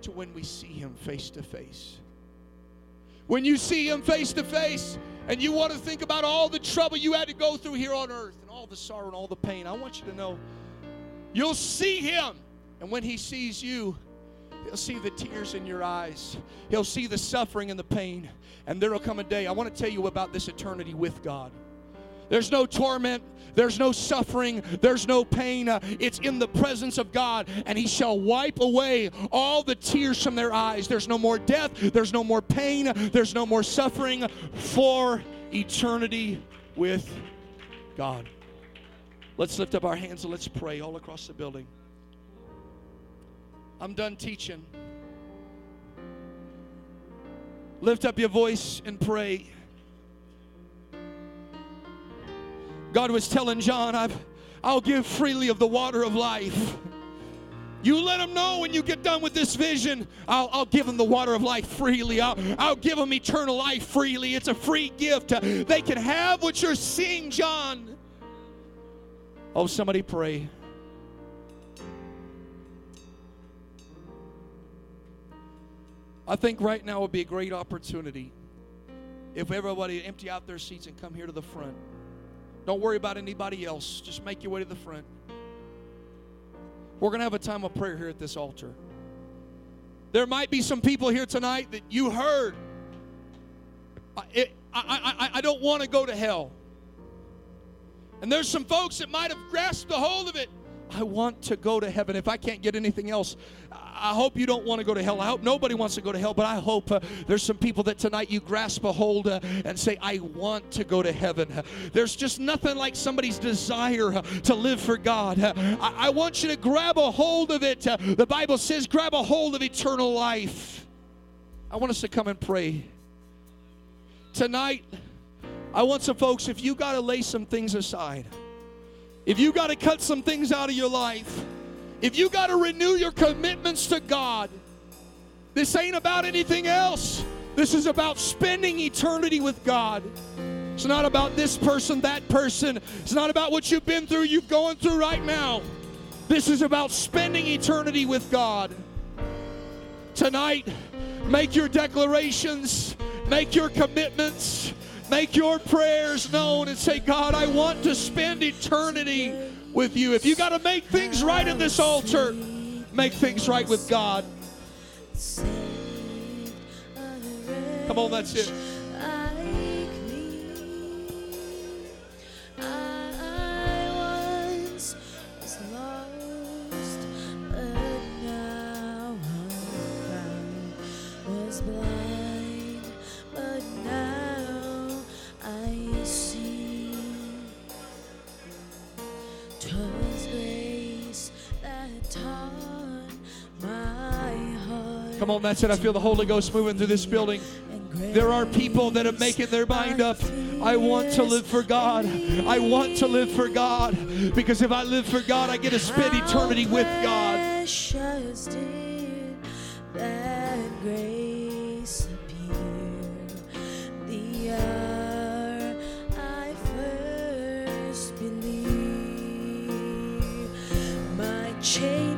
to when we see Him face to face. When you see Him face to face and you want to think about all the trouble you had to go through here on earth and all the sorrow and all the pain, I want you to know you'll see Him. And when He sees you, He'll see the tears in your eyes. He'll see the suffering and the pain. And there will come a day. I want to tell you about this eternity with God. There's no torment. There's no suffering. There's no pain. Uh, it's in the presence of God, and He shall wipe away all the tears from their eyes. There's no more death. There's no more pain. There's no more suffering for eternity with God. Let's lift up our hands and let's pray all across the building. I'm done teaching. Lift up your voice and pray. God was telling John, I've, I'll give freely of the water of life. You let them know when you get done with this vision, I'll, I'll give them the water of life freely. I'll, I'll give them eternal life freely. It's a free gift. They can have what you're seeing, John. Oh, somebody pray. I think right now would be a great opportunity if everybody empty out their seats and come here to the front. Don't worry about anybody else. Just make your way to the front. We're going to have a time of prayer here at this altar. There might be some people here tonight that you heard. I, I, I, I don't want to go to hell. And there's some folks that might have grasped the hold of it. I want to go to heaven. If I can't get anything else, I hope you don't want to go to hell. I hope nobody wants to go to hell, but I hope uh, there's some people that tonight you grasp a hold uh, and say, I want to go to heaven. There's just nothing like somebody's desire uh, to live for God. I, I, want you to grab a hold of it. Uh, the Bible says, grab a hold of eternal life. I want us to come and pray. Tonight, I want some folks, if you got to lay some things aside, if you got to cut some things out of your life, if you got to renew your commitments to God, this ain't about anything else. This is about spending eternity with God. It's not about this person, that person. It's not about what you've been through, you've going through right now. This is about spending eternity with God. Tonight, make your declarations, make your commitments, make your prayers known, and say, God, I want to spend eternity with you. If you got to make things right in this altar, make things right with God. Come on, that's it. Come on, that's it. I feel the Holy Ghost moving through this building. There are people that are making their mind up. I want to live for God. I want to live for God. Because if I live for God, I get to spend eternity with God. chains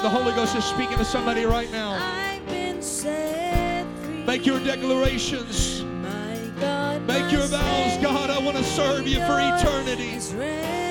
The Holy Ghost is speaking to somebody right now. Make your declarations. Make your vows. God, I want to serve you for eternity.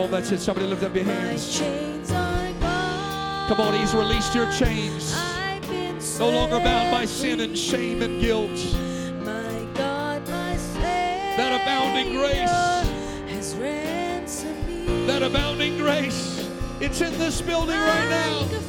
Come on, that's it. Somebody lift up your hands. chains are gone. Come on, He's released your chains. I've been No longer bound by sin and shame and guilt. My God, my Savior, That abounding grace. has ransomed me. That abounding grace, it's in this building right now.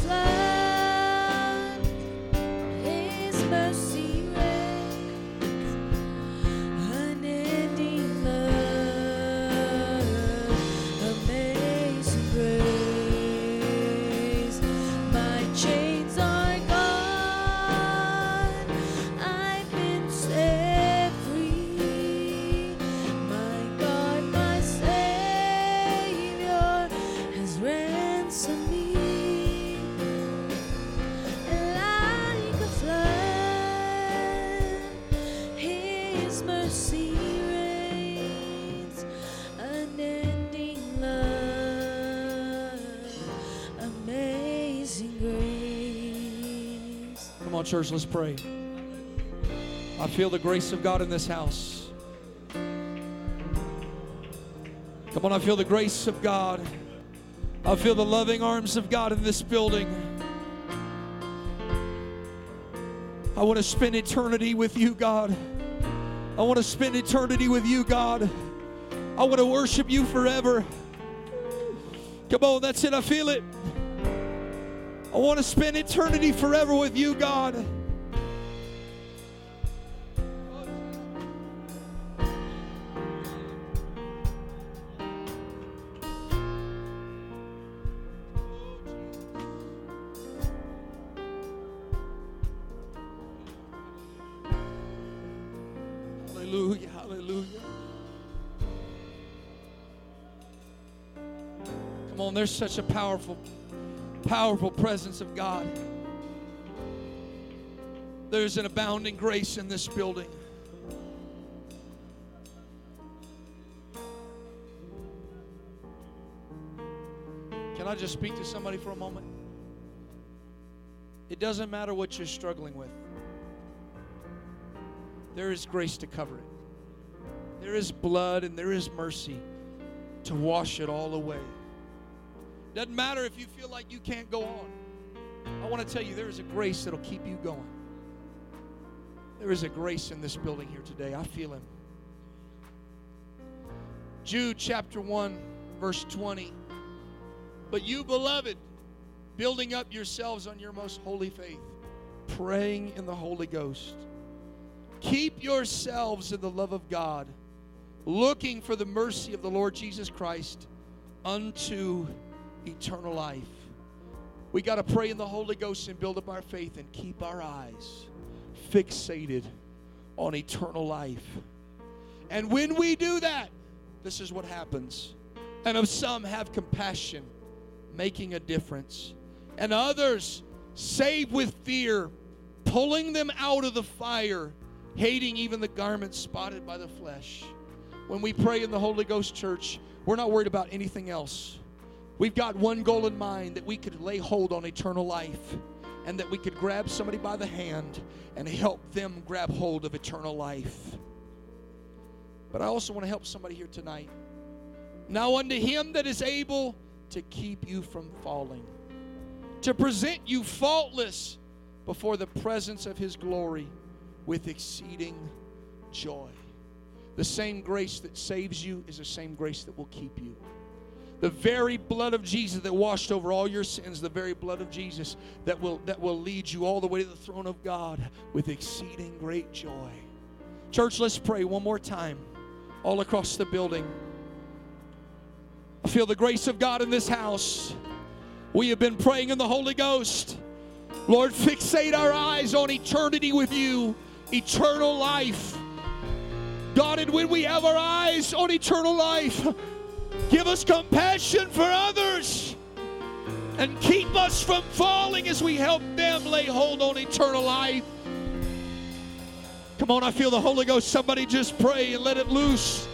Church, let's pray. I feel the grace of God in this house. Come on, I feel the grace of God. I feel the loving arms of God in this building. I want to spend eternity with you, God. I want to spend eternity with you, God. I want to worship you forever. Come on, that's it. I feel it. I want to spend eternity forever with you, God. Hallelujah, hallelujah. Come on, there's such a powerful, powerful presence of God. There's an abounding grace in this building. Can I just speak to somebody for a moment? It doesn't matter what you're struggling with, there is grace to cover it. There is blood and there is mercy to wash it all away. Doesn't matter if you feel like you can't go on. I want to tell you there is a grace that'll keep you going. There is a grace in this building here today. I feel him. Jude chapter 1, verse 20. But you, beloved, building up yourselves on your most holy faith, praying in the Holy Ghost. Keep yourselves in the love of God, looking for the mercy of the Lord Jesus Christ unto eternal life. We got to pray in the Holy Ghost and build up our faith and keep our eyes fixated on eternal life. And when we do that, this is what happens. And of some have compassion, making a difference. And others save with fear, pulling them out of the fire, hating even the garments spotted by the flesh. When we pray in the Holy Ghost church, we're not worried about anything else. We've got one goal in mind that we could lay hold on eternal life and that we could grab somebody by the hand and help them grab hold of eternal life. But I also want to help somebody here tonight. Now, unto him that is able to keep you from falling, to present you faultless before the presence of his glory with exceeding joy. The same grace that saves you is the same grace that will keep you. The very blood of Jesus that washed over all your sins, the very blood of Jesus that will that will lead you all the way to the throne of God with exceeding great joy. Church, let's pray one more time all across the building. I feel the grace of God in this house. We have been praying in the Holy Ghost. Lord, fixate our eyes on eternity with you, eternal life. God, and when we have our eyes on eternal life, give us compassion for others and keep us from falling as we help them lay hold on eternal life. Come on, I feel the Holy Ghost. Somebody just pray and let it loose.